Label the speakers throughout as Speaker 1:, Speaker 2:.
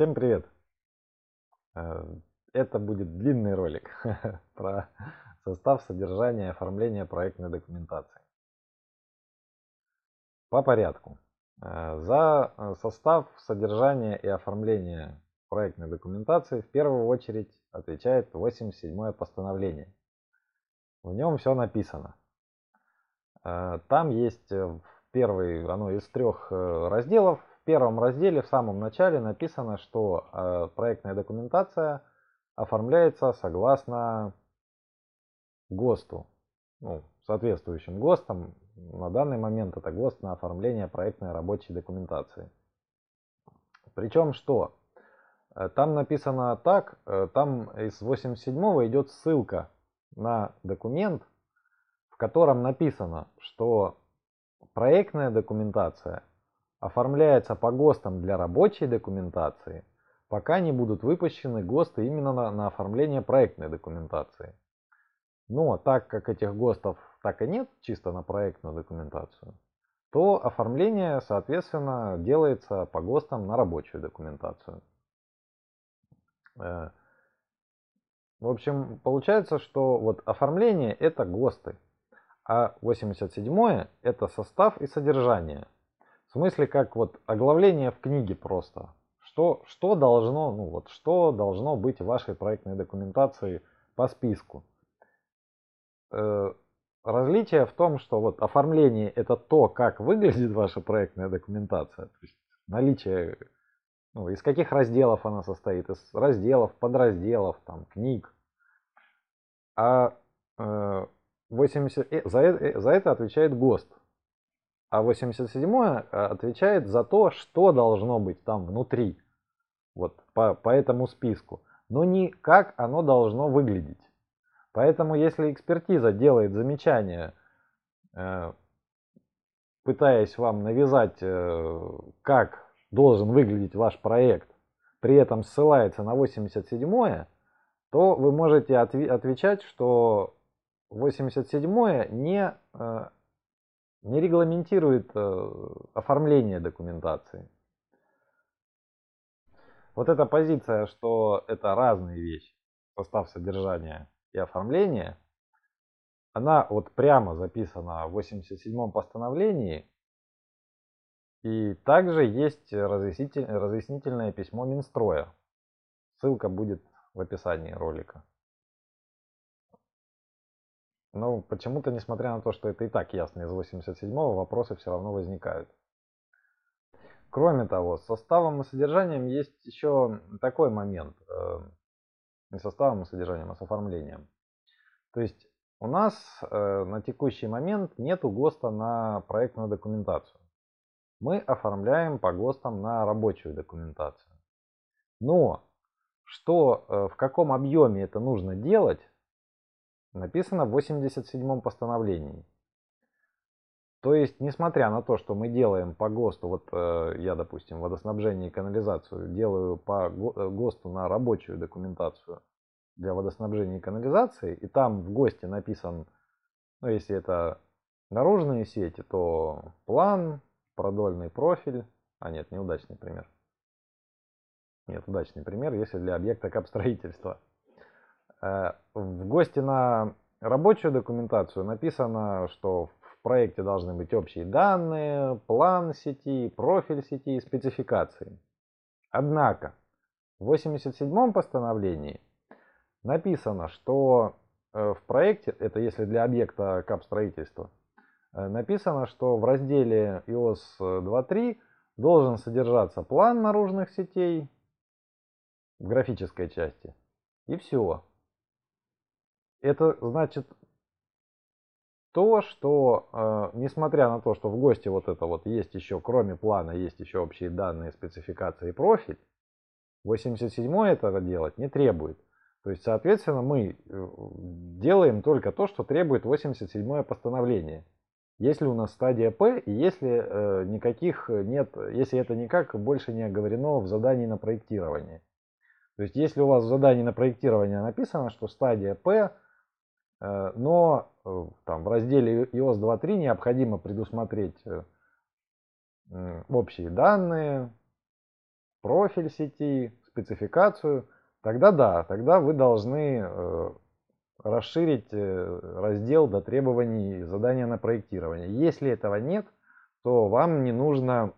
Speaker 1: Всем привет! Э, это будет длинный ролик про состав, содержание и оформление проектной документации. По порядку. Э, за э, состав, содержание и оформление проектной документации в первую очередь отвечает 87 постановление. В нем все написано. Там есть первый, оно из трех разделов, первом разделе, в самом начале написано, что э, проектная документация оформляется согласно ГОСТу, ну, соответствующим ГОСТам. На данный момент это ГОСТ на оформление проектной рабочей документации. Причем что? Э, там написано так, э, там из 87 идет ссылка на документ, в котором написано, что проектная документация оформляется по ГОСТам для рабочей документации, пока не будут выпущены ГОСТы именно на, на оформление проектной документации. Но так как этих ГОСТов так и нет, чисто на проектную документацию, то оформление, соответственно, делается по ГОСТам на рабочую документацию. Э, в общем, получается, что вот оформление это ГОСТы, а 87 это состав и содержание – в смысле, как вот оглавление в книге просто. Что, что, должно, ну вот, что должно быть в вашей проектной документации по списку? Э, различие в том, что вот оформление это то, как выглядит ваша проектная документация. То есть наличие, ну, из каких разделов она состоит, из разделов, подразделов, там, книг. А э, 80, э, за, э, за это отвечает ГОСТ. А 87 э, отвечает за то, что должно быть там внутри, вот по, по этому списку, но не как оно должно выглядеть. Поэтому если экспертиза делает замечание, э, пытаясь вам навязать, э, как должен выглядеть ваш проект, при этом ссылается на 87 то вы можете отвечать, что 87 не не регламентирует э, оформление документации. Вот эта позиция, что это разные вещи, состав содержания и оформление, она вот прямо записана в 87-м постановлении. И также есть разъяснитель, разъяснительное письмо Минстроя. Ссылка будет в описании ролика. Но почему-то, несмотря на то, что это и так ясно из 87-го, вопросы все равно возникают. Кроме того, с составом и содержанием есть еще такой момент. Э, не составом и содержанием, а с оформлением. То есть у нас э, на текущий момент нет ГОСТа на проектную документацию. Мы оформляем по ГОСТам на рабочую документацию. Но что, э, в каком объеме это нужно делать, написано в 87-м постановлении. То есть, несмотря на то, что мы делаем по ГОСТу, вот э, я, допустим, водоснабжение и канализацию делаю по э, ГОСТу на рабочую документацию для водоснабжения и канализации, и там в ГОСТе написан, ну, если это наружные сети, то план, продольный профиль, а нет, неудачный пример. Нет, удачный пример, если для объекта капстроительства. Э, в гости на рабочую документацию написано, что в проекте должны быть общие данные, план сети, профиль сети и спецификации. Однако в 87-м постановлении написано, что э, в проекте, это если для объекта капстроительства, э, написано, что в разделе iOS 2.3 должен содержаться план наружных сетей в графической части. И все. Это значит то, что э, несмотря на то, что в гости вот это вот есть еще, кроме плана, есть еще общие данные, спецификации и профиль, 87 этого делать не требует. То есть, соответственно, мы э, делаем только то, что требует 87 постановление. Если у нас стадия П, и если э, никаких нет, если это никак больше не оговорено в задании на проектирование. То есть, если у вас в задании на проектирование написано, что стадия П но э, там, в разделе iOS 2.3 необходимо предусмотреть э, общие данные, профиль сети, спецификацию, тогда да, тогда вы должны э, расширить э, раздел до требований задания на проектирование. Если этого нет, то вам не нужно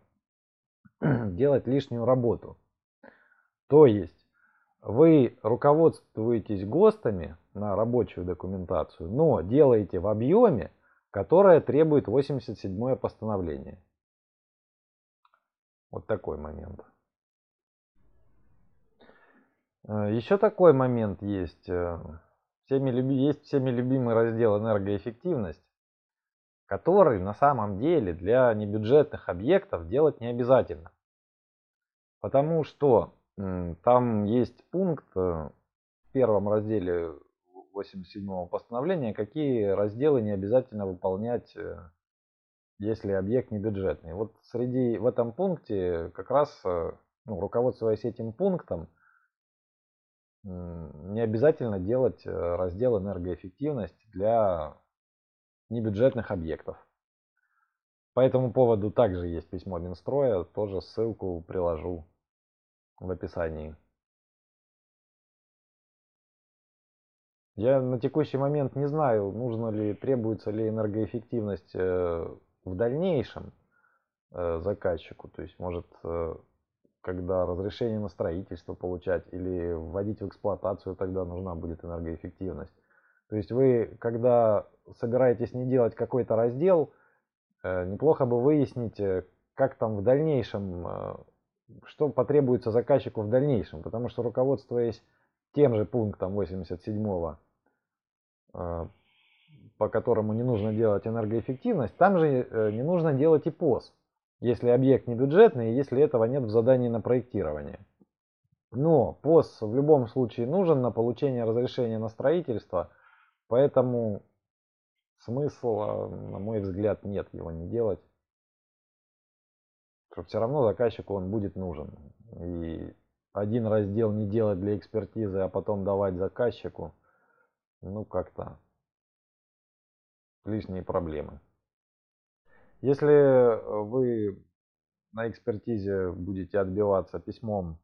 Speaker 1: делать лишнюю работу. То есть вы руководствуетесь ГОСТами на рабочую документацию, но делаете в объеме, которое требует 87 постановление. Вот такой момент. Э, Еще такой момент есть. Э, всеми есть всеми любимый раздел энергоэффективность, который на самом деле для небюджетных объектов делать не обязательно. Потому что там есть пункт э, в первом разделе 87 постановления, какие разделы не обязательно выполнять, э, если объект не бюджетный. Вот среди в этом пункте как раз, э, ну, руководствуясь этим пунктом, не обязательно делать раздел энергоэффективность для небюджетных объектов. По этому поводу также есть письмо Минстроя, тоже ссылку приложу в описании. Я на текущий момент не знаю, нужно ли, требуется ли энергоэффективность э, в дальнейшем э, заказчику. То есть, может, э, когда разрешение на строительство получать или вводить в эксплуатацию, тогда нужна будет энергоэффективность. То есть вы, когда собираетесь не делать какой-то раздел, неплохо бы выяснить, как там в дальнейшем что потребуется заказчику в дальнейшем, потому что руководствуясь тем же пунктом 87 э, по которому не нужно делать энергоэффективность, там же э, не нужно делать и ПОС, если объект не бюджетный, если этого нет в задании на проектирование. Но ПОС в любом случае нужен на получение разрешения на строительство, поэтому смысла, на мой взгляд, нет его не делать что все равно заказчику он будет нужен. И один раздел не делать для экспертизы, а потом давать заказчику, ну как-то лишние проблемы. Если вы на экспертизе будете отбиваться письмом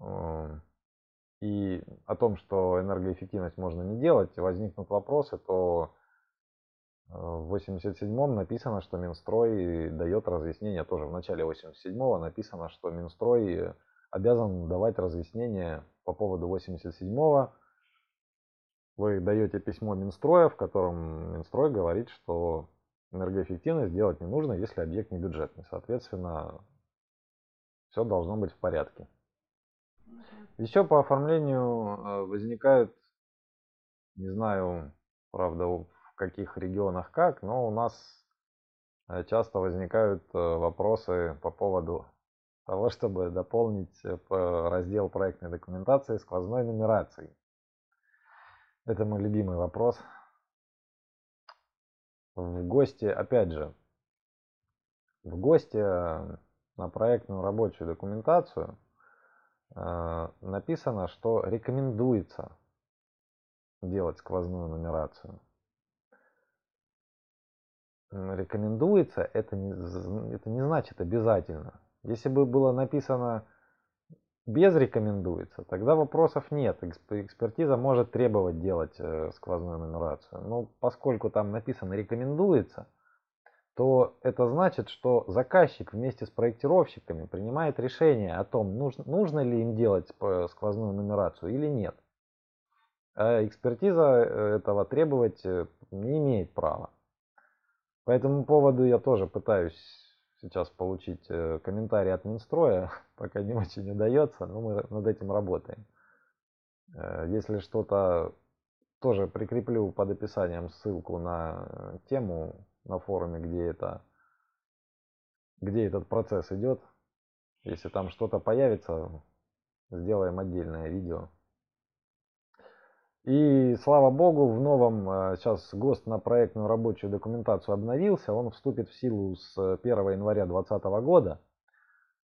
Speaker 1: э, и о том, что энергоэффективность можно не делать, возникнут вопросы, то в 87-м написано, что Минстрой дает разъяснение, тоже в начале 87-го написано, что Минстрой обязан давать разъяснение по поводу 87-го. Вы даете письмо Минстроя, в котором Минстрой говорит, что энергоэффективность делать не нужно, если объект не бюджетный. Соответственно, все должно быть в порядке. Еще по оформлению э, возникают, не знаю, правда, каких регионах как, но у нас э, часто возникают э, вопросы по поводу того, чтобы дополнить э, раздел проектной документации сквозной нумерацией. Это мой любимый вопрос. В гости, опять же, в гости на проектную рабочую документацию написано, что рекомендуется делать сквозную нумерацию рекомендуется, это не, это не значит обязательно. Если бы было написано без рекомендуется, тогда вопросов нет. Экспертиза может требовать делать э, сквозную нумерацию. Но поскольку там написано рекомендуется, то это значит, что заказчик вместе с проектировщиками принимает решение о том, нужно, нужно ли им делать сквозную нумерацию или нет. А экспертиза э, этого требовать э, не имеет права. По этому поводу я тоже пытаюсь сейчас получить э, комментарий от Минстроя, пока не очень удается, но мы над этим работаем. Э, если что-то тоже прикреплю под описанием ссылку на тему на форуме, где это где этот процесс идет. Если там что-то появится, сделаем отдельное видео. И слава богу, в новом, э, сейчас ГОСТ на проектную рабочую документацию обновился, он вступит в силу с 1 января 2020 года.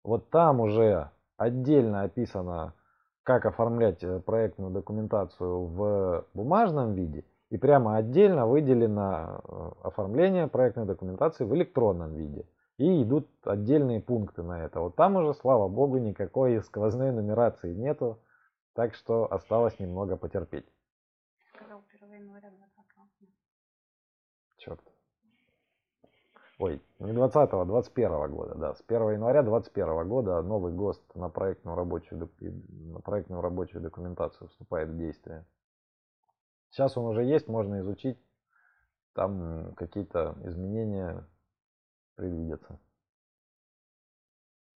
Speaker 1: Вот там уже отдельно описано, как оформлять э, проектную документацию в бумажном виде. И прямо отдельно выделено э, оформление проектной документации в электронном виде. И идут отдельные пункты на это. Вот там уже, слава богу, никакой сквозной нумерации нету. Так что осталось немного потерпеть.
Speaker 2: Сказал 1 января 20
Speaker 1: Черт. Ой, не 20 а 21 года, да. С 1 января 21 года новый ГОСТ на проектную рабочую, на проектную рабочую документацию вступает в действие. Сейчас он уже есть, можно изучить. Там какие-то изменения предвидятся.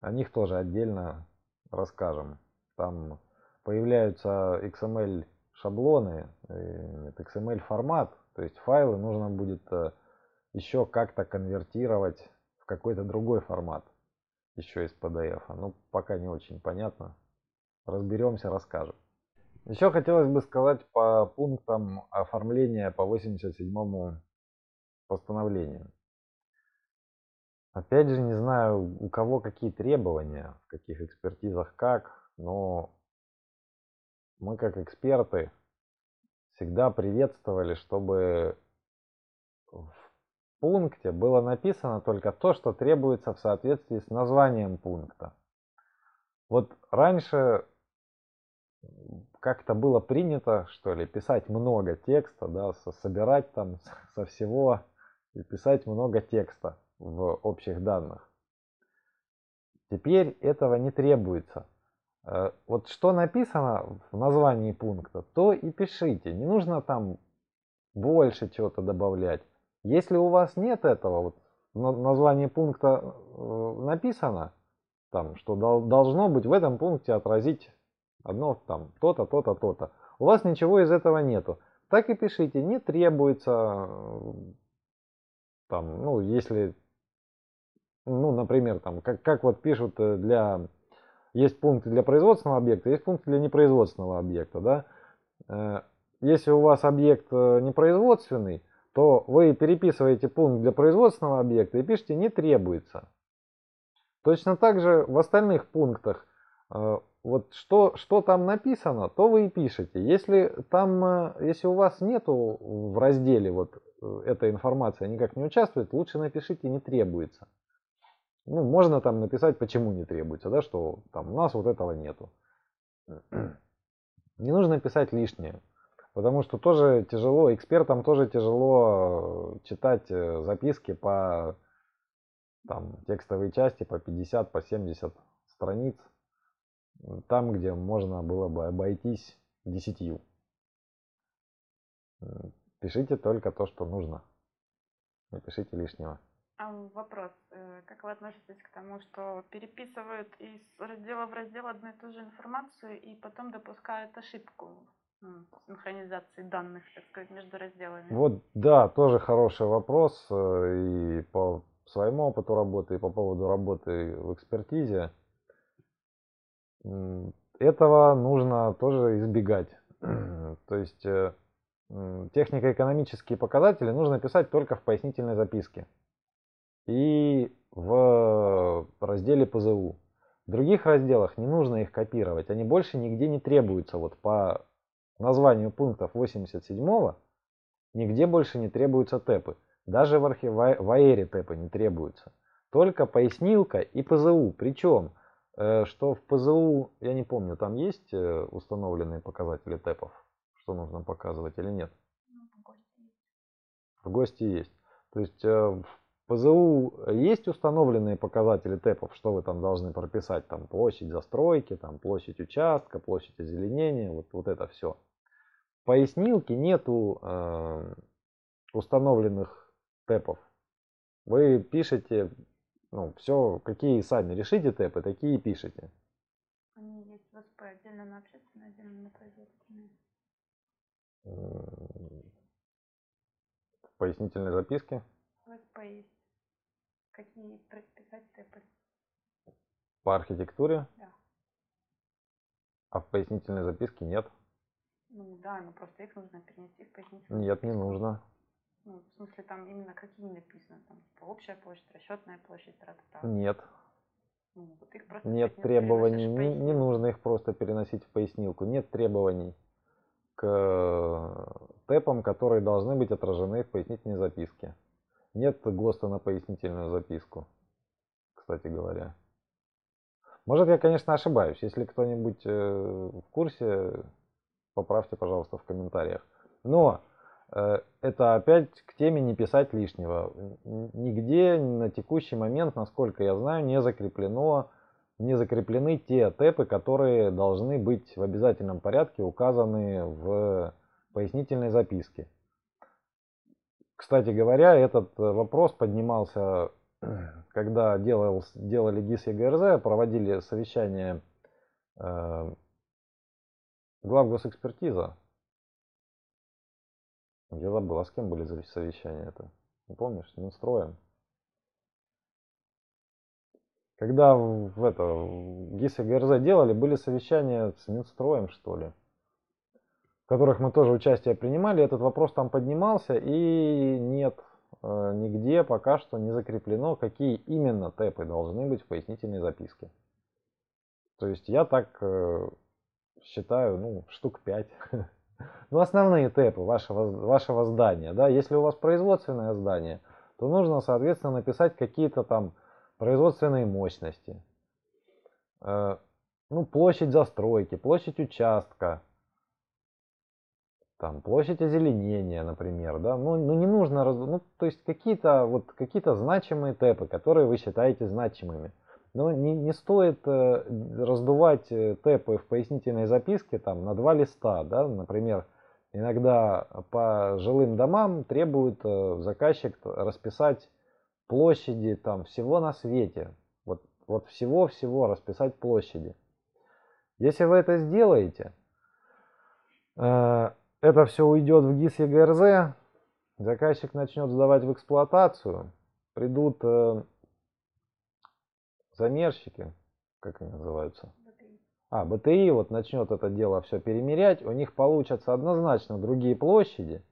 Speaker 1: О них тоже отдельно расскажем. Там появляются XML шаблоны, э, XML формат, то есть файлы нужно будет э, еще как-то конвертировать в какой-то другой формат, еще из PDF. Ну, пока не очень понятно. Разберемся, расскажем. Еще хотелось бы сказать по пунктам оформления по 87 постановлению. Опять же, не знаю, у кого какие требования, в каких экспертизах как, но мы как эксперты всегда приветствовали, чтобы пункте было написано только то, что требуется в соответствии с названием пункта. Вот раньше как-то было принято, что ли, писать много текста, да, собирать там со всего и писать много текста в общих данных. Теперь этого не требуется. Э, вот что написано в названии пункта, то и пишите. Не нужно там больше чего-то добавлять. Если у вас нет этого, вот название пункта э, написано, там, что должно быть в этом пункте отразить одно там то-то, то-то, то-то. У вас ничего из этого нету. Так и пишите, не требуется, э, там, ну, если, ну, например, там, как, как вот пишут для есть пункты для производственного объекта, есть пункты для непроизводственного объекта. Да? Э, если у вас объект э, непроизводственный, то вы переписываете пункт для производственного объекта и пишите «не требуется». Точно так же в остальных пунктах, э, вот что, что там написано, то вы и пишете. Если, там, если у вас нету в разделе вот эта информация никак не участвует, лучше напишите «не требуется». Ну, можно там написать, почему не требуется, да, что там у нас вот этого нету. Не нужно писать лишнее, потому что тоже тяжело, экспертам тоже тяжело э, читать э, записки по там, текстовой части по 50, по 70 страниц, там, где можно было бы обойтись десятью. Пишите только то, что нужно. Не пишите лишнего.
Speaker 2: А вопрос, э, как вы относитесь к тому, что переписывают из раздела в раздел одну и ту же информацию и потом допускают ошибку синхронизации данных, так сказать, между разделами?
Speaker 1: Вот, да, тоже хороший вопрос э, и по своему опыту работы, и по поводу работы в экспертизе. Этого нужно тоже избегать. То есть э, технико-экономические показатели нужно писать только в пояснительной записке и в разделе ПЗУ. В других разделах не нужно их копировать, они больше нигде не требуются. Вот по названию пунктов 87 нигде больше не требуются тэпы. Даже в, архив... в аэре тэпы не требуются. Только пояснилка и ПЗУ. Причем, э, что в ПЗУ, я не помню, там есть э, установленные показатели тэпов, что нужно показывать или нет?
Speaker 2: Ну, в гости есть.
Speaker 1: В гости есть. То есть э, в ПЗУ есть установленные показатели ТЭПов, что вы там должны прописать, там площадь застройки, там площадь участка, площадь озеленения, вот, вот это все. В пояснилке нету э, установленных ТЭПов. Вы пишете, ну, все, какие сами решите ТЭПы, такие пишете.
Speaker 2: Они есть в СП отдельно на общественные, отдельно на производственные.
Speaker 1: В пояснительной записке?
Speaker 2: В СП есть. Какие тэпы?
Speaker 1: По архитектуре?
Speaker 2: Да.
Speaker 1: А в пояснительной записке нет?
Speaker 2: Ну да, но просто их нужно перенести в пояснительную
Speaker 1: Нет, не нужно.
Speaker 2: Ну, в смысле, там именно какие написаны? Там, типа, общая площадь, расчетная площадь, тра -та -та.
Speaker 1: Нет.
Speaker 2: Ну, вот их просто
Speaker 1: Нет требований, не, не нужно их просто переносить в пояснилку. Нет требований к э, тэпам, которые должны быть отражены в пояснительной записке. Нет ГОСТа на пояснительную записку. кстати говоря. Может, я, конечно, ошибаюсь. Если кто-нибудь э, в курсе, поправьте, пожалуйста, в комментариях. Но э, это опять к теме не писать лишнего. Нигде на текущий момент, насколько я знаю, не закреплено не закреплены те тэпы, которые должны быть в обязательном порядке указаны в пояснительной записке. Кстати говоря, этот вопрос поднимался когда делал, делали ГИС и проводили совещание э, глав госэкспертиза. Я забыл, а с кем были совещания это? Не помнишь? С Минстроем. Когда в это, ГИС и ГРЗ делали, были совещания с Минстроем, что ли, в которых мы тоже участие принимали. Этот вопрос там поднимался, и нет, Э, нигде пока что не закреплено, какие именно тэпы должны быть в пояснительной записке. То есть я так э, считаю, ну, штук 5. ну, основные тэпы вашего, вашего здания. Да? Если у вас производственное здание, то нужно, соответственно, написать какие-то там производственные мощности. Э, ну, площадь застройки, площадь участка, там площадь озеленения, например, да, ну, ну не нужно, ну, то есть какие-то вот какие-то значимые тэпы, которые вы считаете значимыми. Но не, не стоит э, раздувать э, тэпы в пояснительной записке там на два листа, да, например, иногда по жилым домам требует э, заказчик расписать площади там всего на свете, вот, вот всего-всего расписать площади. Если вы это сделаете, э, это все уйдет в ГИС ЕГРЗ, заказчик начнет сдавать в эксплуатацию, придут э, замерщики, как они называются? А, БТИ вот начнет это дело все перемерять, у них получатся однозначно другие площади,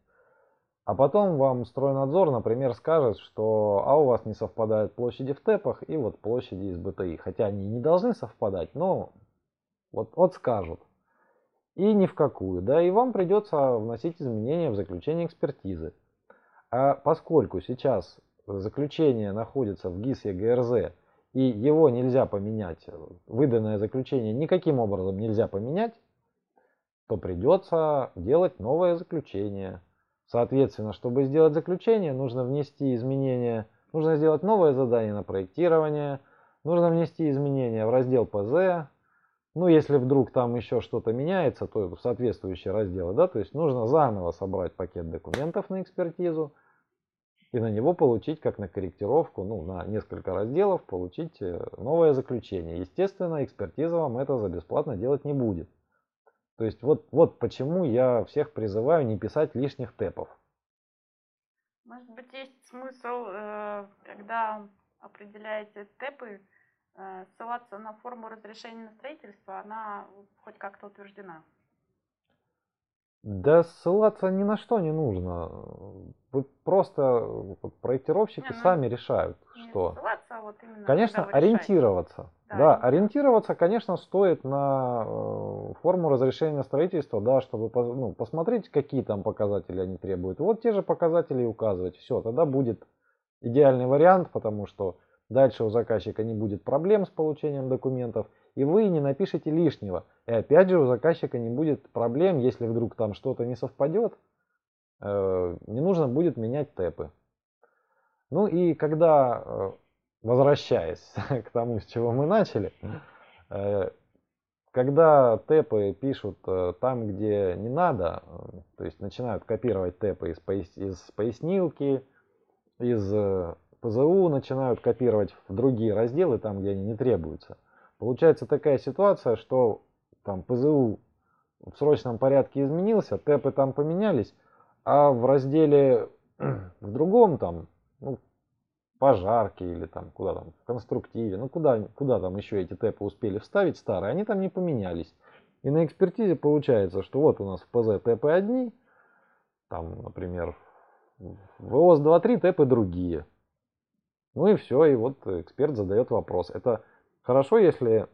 Speaker 1: а потом вам стройнадзор, например, скажет, что а у вас не совпадают площади в ТЭПах и вот площади из БТИ. Хотя они не должны совпадать, но вот, вот скажут и ни в какую, да, и вам придется вносить изменения в заключение экспертизы. А поскольку сейчас заключение находится в ГИС ЕГРЗ, и его нельзя поменять, выданное заключение никаким образом нельзя поменять, то придется делать новое заключение. Соответственно, чтобы сделать заключение, нужно внести изменения, нужно сделать новое задание на проектирование, нужно внести изменения в раздел ПЗ, ну, если вдруг там еще что-то меняется, то соответствующие разделы, да, то есть нужно заново собрать пакет документов на экспертизу и на него получить, как на корректировку, ну, на несколько разделов, получить э, новое заключение. Естественно, экспертиза вам это за бесплатно делать не будет. То есть вот, вот почему я всех призываю не писать лишних тэпов.
Speaker 2: Может быть, есть смысл, э, когда определяете тэпы, ссылаться на форму разрешения на строительство, она хоть как-то утверждена.
Speaker 1: Да ссылаться ни на что не нужно. Вы просто проектировщики не, ну, сами решают, не что. Ссылаться, а вот именно конечно, ориентироваться. Да, да ориентироваться, конечно, стоит на э, форму разрешения на строительство, да, чтобы ну, посмотреть, какие там показатели они требуют. Вот те же показатели и указывать. Все, тогда будет идеальный вариант, потому что Дальше у заказчика не будет проблем с получением документов, и вы не напишите лишнего. И опять же у заказчика не будет проблем, если вдруг там что-то не совпадет, э, не нужно будет менять тэпы. Ну и когда, э, возвращаясь к тому, с чего мы начали, э, когда тэпы пишут там, где не надо, то есть начинают копировать тэпы из пояснилки, из ПЗУ начинают копировать в другие разделы, там, где они не требуются. Получается такая ситуация, что там ПЗУ в срочном порядке изменился, тэпы там поменялись, а в разделе в другом там, ну, пожарке или там куда там, в конструктиве, ну куда, куда там еще эти тэпы успели вставить старые, они там не поменялись. И на экспертизе получается, что вот у нас в ПЗ тэпы одни, там, например, в ОС 2.3 тэпы другие. Ну и все, и вот эксперт задает вопрос. Это хорошо, если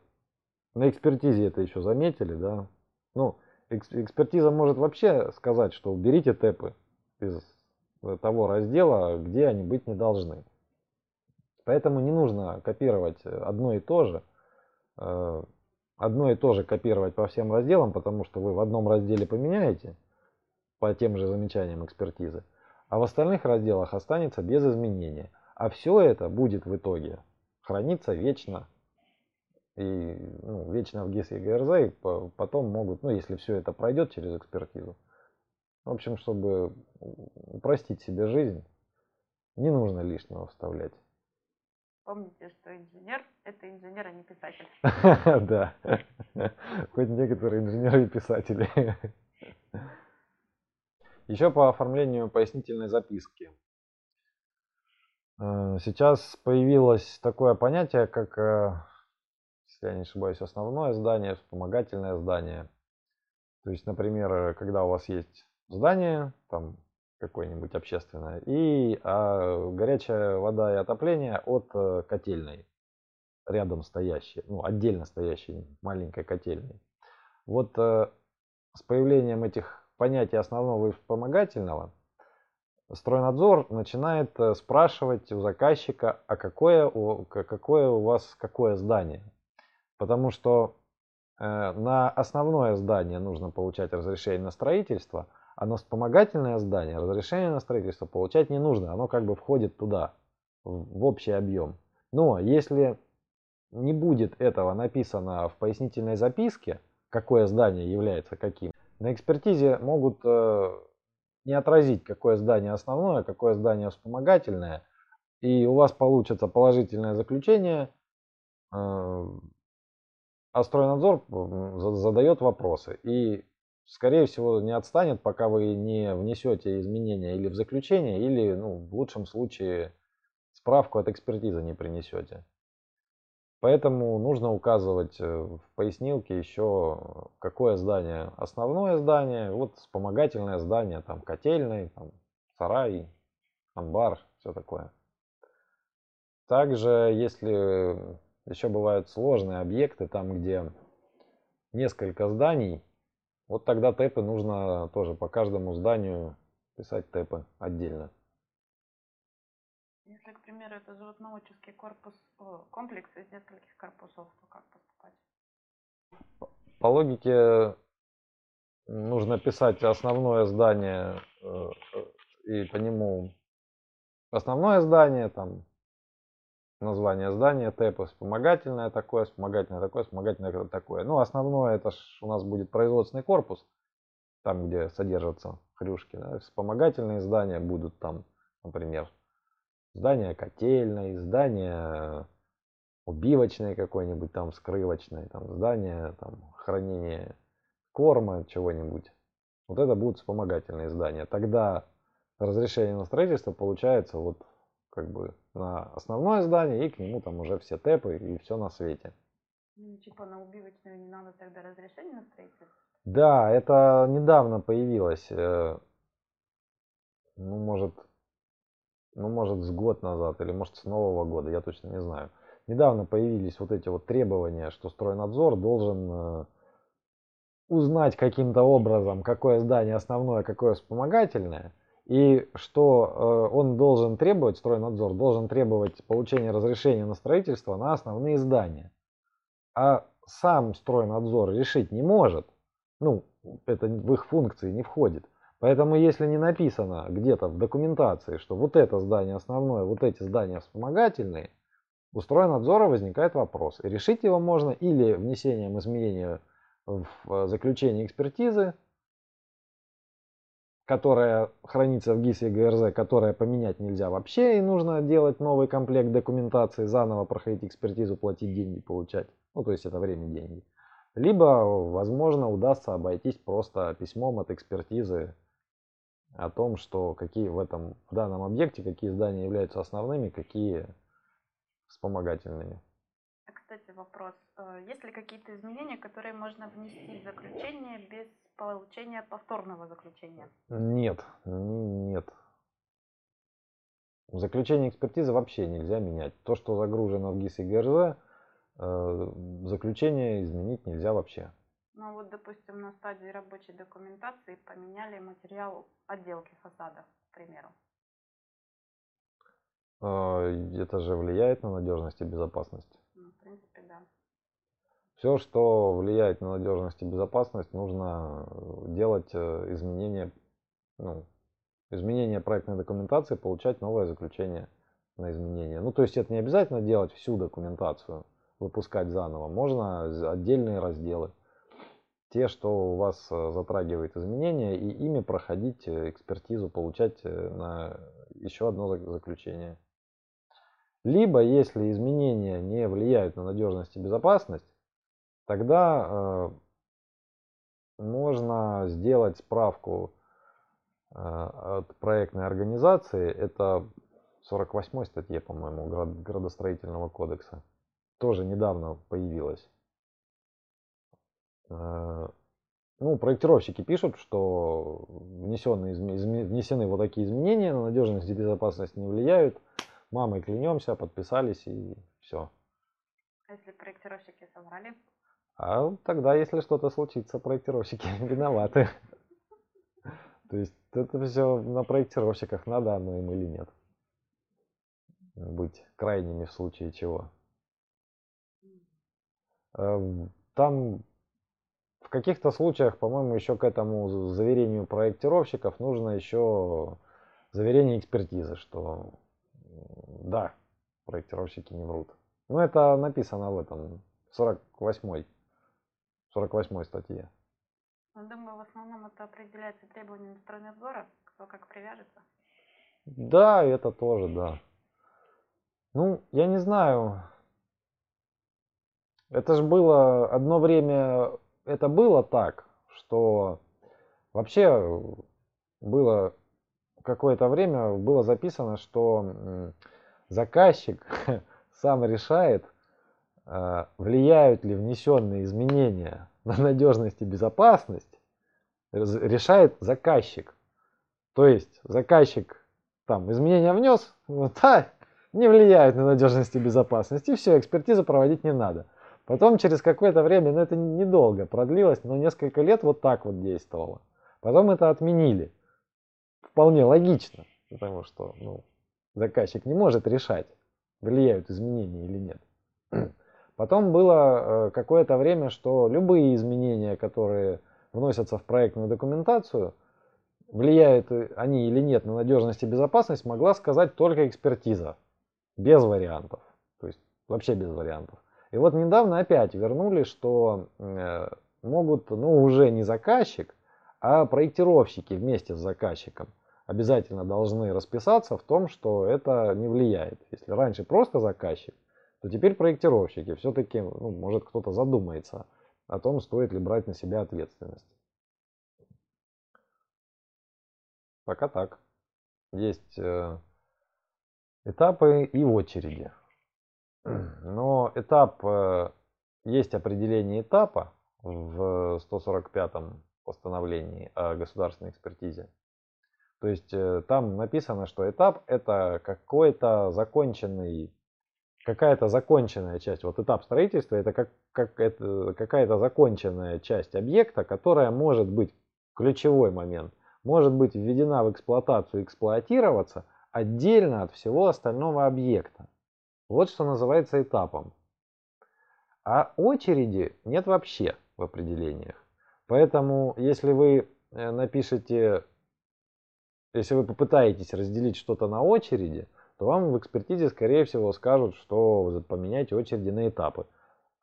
Speaker 1: на экспертизе это еще заметили, да. Ну, экспертиза может вообще сказать, что уберите тэпы из того раздела, где они быть не должны. Поэтому не нужно копировать одно и то же. Э, одно и то же копировать по всем разделам, потому что вы в одном разделе поменяете по тем же замечаниям экспертизы, а в остальных разделах останется без изменения. А все это будет в итоге храниться вечно и ну, вечно в ГИС и ГРЗ, и потом могут, ну если все это пройдет через экспертизу, в общем, чтобы упростить себе жизнь, не нужно лишнего вставлять.
Speaker 2: Помните, что инженер – это инженер, а не писатель.
Speaker 1: Да, хоть некоторые инженеры и писатели. Еще по оформлению пояснительной записки. Э, сейчас появилось такое понятие, как, э, если я не ошибаюсь, основное здание, вспомогательное здание. То есть, например, когда у вас есть здание, там какое-нибудь общественное, и а, горячая вода и отопление от э, котельной, рядом стоящей, ну, отдельно стоящей маленькой котельной. Вот э, с появлением этих понятий основного и вспомогательного, стройнадзор начинает э, спрашивать у заказчика, а какое у, какое у вас какое здание. Потому что на основное здание нужно получать разрешение на строительство, а на вспомогательное здание разрешение на строительство получать не нужно. Оно как бы входит туда, в общий объем. Но если не будет этого написано в пояснительной записке, какое здание является каким, на экспертизе могут э, не отразить, какое здание основное, какое здание вспомогательное, и у вас получится положительное заключение, э, а стройнадзор задает вопросы. И скорее всего, не отстанет, пока вы не внесете изменения или в заключение, или, ну, в лучшем случае, справку от экспертизы не принесете. Поэтому нужно указывать э, в пояснилке еще, какое здание основное здание, вот вспомогательное здание, там котельный, там, сарай, амбар, все такое. Также, если еще бывают сложные объекты, там где несколько зданий, вот тогда тэпы нужно тоже по каждому зданию писать тэпы отдельно.
Speaker 2: Если, к примеру, это животноводческий корпус, комплекс из нескольких корпусов, то как поступать?
Speaker 1: По логике нужно писать основное здание э, и по нему основное здание, там название здания, тэпы, вспомогательное такое, вспомогательное такое, вспомогательное такое. Ну, основное это ж у нас будет производственный корпус, там, где содержатся хрюшки. Да? Вспомогательные здания будут там, например, здание котельной, здание убивочной какой-нибудь, там скрывочной, там здание там, хранения корма, чего-нибудь. Вот это будут вспомогательные здания. Тогда разрешение на строительство получается вот как бы на основное здание, и к нему там уже все тэпы и все на свете.
Speaker 2: Ну, типа на убивочную не надо тогда разрешение на строительство?
Speaker 1: Да, это недавно появилось. Э, ну, может, ну, может, с год назад, или может, с Нового года, я точно не знаю. Недавно появились вот эти вот требования, что стройнадзор должен э, узнать каким-то образом, какое здание основное, какое вспомогательное, и что э, он должен требовать, стройнадзор должен требовать получения разрешения на строительство на основные здания. А сам стройнадзор решить не может. Ну, это в их функции не входит. Поэтому если не написано где-то в документации, что вот это здание основное, вот эти здания вспомогательные, у стройнадзора возникает вопрос. И решить его можно или внесением изменения в э, заключение экспертизы, которая хранится в ГИСе и ГРЗ, которая поменять нельзя вообще, и нужно делать новый комплект документации, заново проходить экспертизу, платить деньги, получать. Ну, то есть это время деньги. Либо, возможно, удастся обойтись просто письмом от экспертизы о том, что какие в этом в данном объекте, какие здания являются основными, какие вспомогательными.
Speaker 2: А, кстати, вопрос. Э, есть ли какие-то изменения, которые можно внести в заключение без получения повторного заключения?
Speaker 1: Нет, нет. Заключение экспертизы вообще нельзя менять. То, что загружено в ГИС и ГРЗ, э, заключение изменить нельзя вообще.
Speaker 2: Ну вот, допустим, на стадии рабочей документации поменяли материал отделки фасада, к примеру.
Speaker 1: А, Это же влияет на надежность и безопасность.
Speaker 2: Ну, в принципе, да.
Speaker 1: Все, что влияет на надежность и безопасность, нужно э, делать э, изменения, ну, изменения проектной документации, получать новое заключение на изменения. Ну, то есть это не обязательно делать всю документацию, выпускать заново. Можно отдельные разделы. Те, что у вас э, затрагивает изменения, и ими проходить э, экспертизу, получать э, на еще одно зак- заключение. Либо, если изменения не влияют на надежность и безопасность, тогда э, можно сделать справку э, от проектной организации. Это в 48 статье, по-моему, град- градостроительного кодекса. Тоже недавно появилась. Э, Ну, проектировщики пишут, что изме- внесены вот такие изменения, на надежность и безопасность не влияют. Мамой клянемся, подписались и все.
Speaker 2: А если проектировщики соврали?
Speaker 1: А тогда, если что-то случится, проектировщики виноваты. То есть это все на проектировщиках, надо оно им или нет. Быть крайними в случае чего. Э, Там в каких-то случаях, по-моему, еще к этому заверению проектировщиков нужно еще заверение экспертизы, что да, проектировщики не врут. Но это написано в этом, в 48 48 статье.
Speaker 2: Ну, думаю, в основном это определяется требованиями стройнадзора, кто как привяжется.
Speaker 1: Да, это тоже, да. Ну, я не знаю. Это же было одно время, это было так, что вообще было какое-то время было записано, что заказчик сам решает, э, влияют ли внесенные изменения на надежность и безопасность, решает заказчик. То есть заказчик там изменения внес, вот, да, не влияют на надежность и безопасность, и все, экспертизу проводить не надо. Потом через какое-то время, ну это недолго продлилось, но несколько лет вот так вот действовало. Потом это отменили. Вполне логично, потому что ну, заказчик не может решать, влияют изменения или нет. Потом было э, какое-то время, что любые изменения, которые вносятся в проектную документацию, влияют они или нет на надежность и безопасность, могла сказать только экспертиза. Без вариантов. То есть вообще без вариантов. И вот недавно опять вернули, что э, могут, ну уже не заказчик, а проектировщики вместе с заказчиком обязательно должны расписаться в том, что это не влияет. Если раньше просто заказчик, то теперь проектировщики. Все-таки, ну, может кто-то задумается о том, стоит ли брать на себя ответственность. Пока так. Есть э, этапы и очереди. Но этап, э, есть определение этапа в 145-м постановлении о государственной экспертизе. То есть э, там написано, что этап это какой-то законченный, какая-то законченная часть. Вот этап строительства это, как, как это какая-то законченная часть объекта, которая может быть ключевой момент, может быть введена в эксплуатацию, эксплуатироваться отдельно от всего остального объекта. Вот что называется этапом. А очереди нет вообще в определениях. Поэтому, если вы э, напишете, если вы попытаетесь разделить что-то на очереди, то вам в экспертизе, скорее всего, скажут, что поменяйте очереди на этапы.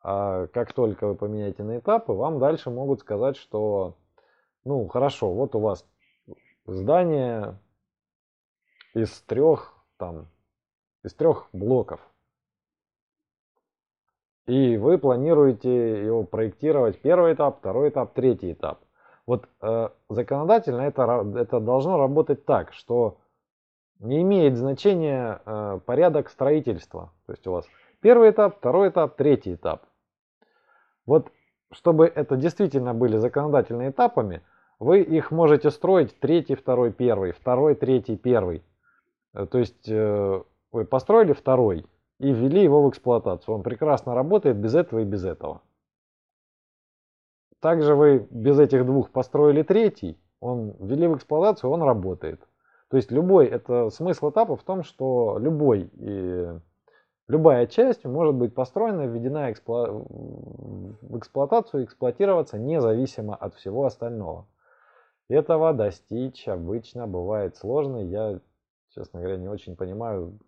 Speaker 1: А как только вы поменяете на этапы, вам дальше могут сказать, что, ну, хорошо, вот у вас здание из трех, там, из трех блоков. И вы планируете его проектировать первый этап, второй этап, третий этап. Вот э, законодательно это, это должно работать так, что не имеет значения э, порядок строительства. То есть у вас первый этап, второй этап, третий этап. Вот чтобы это действительно были законодательными этапами, вы их можете строить третий, второй, первый, второй, третий, первый. Э, То есть э, вы построили второй и ввели его в эксплуатацию. Он прекрасно работает без этого и без этого. Также вы без этих двух построили третий, он ввели в эксплуатацию, он работает. То есть любой, это смысл этапа в том, что любой, и, любая часть может быть построена, введена в эксплуатацию, эксплуатироваться независимо от всего остального. Этого достичь обычно бывает сложно. Я, честно говоря, не очень понимаю,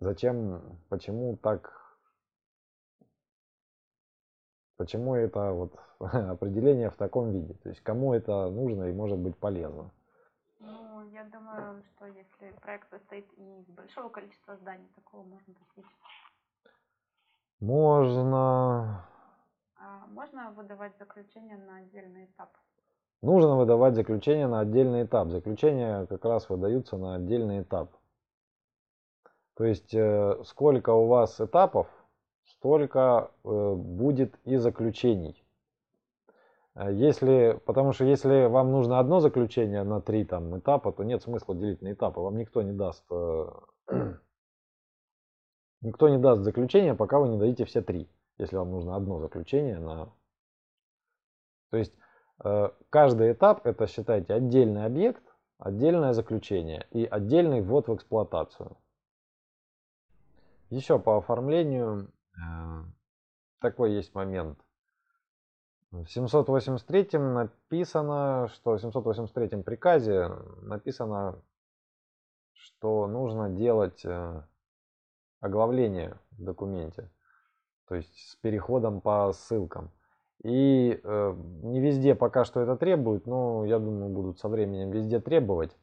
Speaker 1: зачем, почему так, почему это вот определение в таком виде. То есть кому это нужно и может быть полезно.
Speaker 2: Ну, я думаю, что если проект состоит из большого количества зданий, такого можно достичь.
Speaker 1: Можно.
Speaker 2: А можно выдавать заключение на отдельный этап?
Speaker 1: Нужно выдавать заключение на отдельный этап. Заключения как раз выдаются на отдельный этап. То есть э, сколько у вас этапов, столько э, будет и заключений. Э, если, потому что если вам нужно одно заключение на три там, этапа, то нет смысла делить на этапы. Вам никто не даст, никто не даст заключение, пока вы не дадите все три. Если вам нужно одно заключение на... То есть каждый этап это считайте отдельный объект, отдельное заключение и отдельный ввод в эксплуатацию. Еще по оформлению э, такой есть момент. В 783 написано, что в 783 приказе написано, что нужно делать э, оглавление в документе, то есть с переходом по ссылкам. И э, не везде пока что это требуют, но я думаю, будут со временем везде требовать.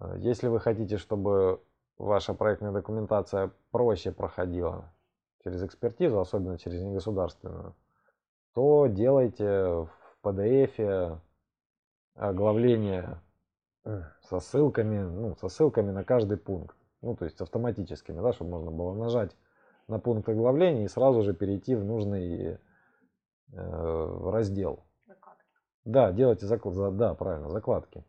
Speaker 1: Э, если вы хотите, чтобы ваша проектная документация проще проходила через экспертизу, особенно через негосударственную, то делайте в PDF оглавление со ссылками, ну, со ссылками на каждый пункт. Ну, то есть автоматическими, да, чтобы можно было нажать на пункт оглавления и сразу же перейти в нужный Э, раздел. Закладки. Да, делайте заклад, да, правильно, закладки.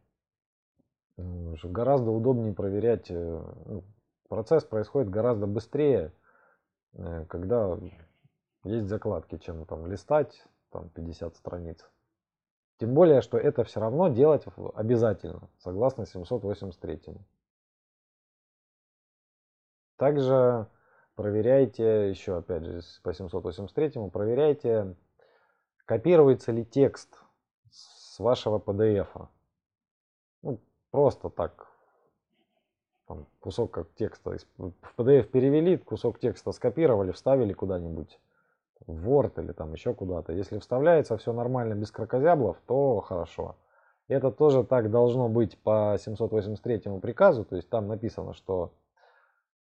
Speaker 1: Гораздо удобнее проверять. Э, ну, процесс происходит гораздо быстрее, э, когда есть закладки, чем там листать там 50 страниц. Тем более, что это все равно делать обязательно, согласно 783. Также проверяйте, еще опять же по 783, проверяйте копируется ли текст с вашего PDF. Ну, просто так. Там, кусок как текста в PDF перевели, кусок текста скопировали, вставили куда-нибудь в Word или там еще куда-то. Если вставляется все нормально без крокозяблов, то хорошо. Это тоже так должно быть по 783 приказу, то есть там написано, что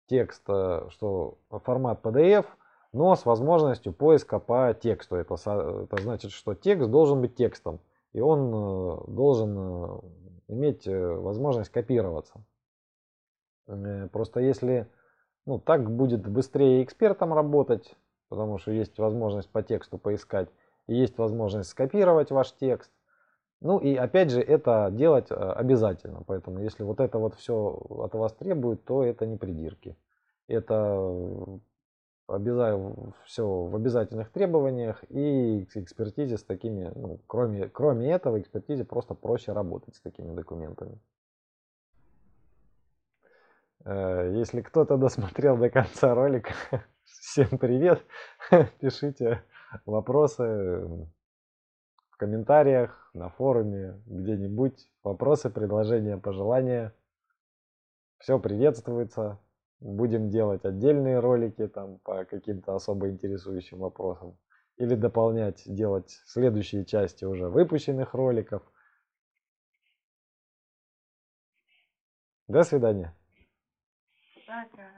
Speaker 1: текст, э, что формат PDF – но с возможностью поиска по тексту. Это, это значит, что текст должен быть текстом, и он э, должен э, иметь э, возможность копироваться. Просто если ну, так будет быстрее экспертам работать, потому что есть возможность по тексту поискать, и есть возможность скопировать ваш текст. Ну и опять же это делать обязательно, поэтому если вот это вот все от вас требует, то это не придирки. Это обязаю все в обязательных требованиях и к экспертизе с такими, ну, кроме, кроме этого, экспертизе просто проще работать с такими документами. Э, если кто-то досмотрел до конца ролика, всем привет, пишите вопросы в комментариях, на форуме, где-нибудь, вопросы, предложения, пожелания. Все приветствуется. Будем делать отдельные ролики там по каким-то особо интересующим вопросам. Или дополнять, делать следующие части уже выпущенных роликов. До свидания.
Speaker 2: Пока.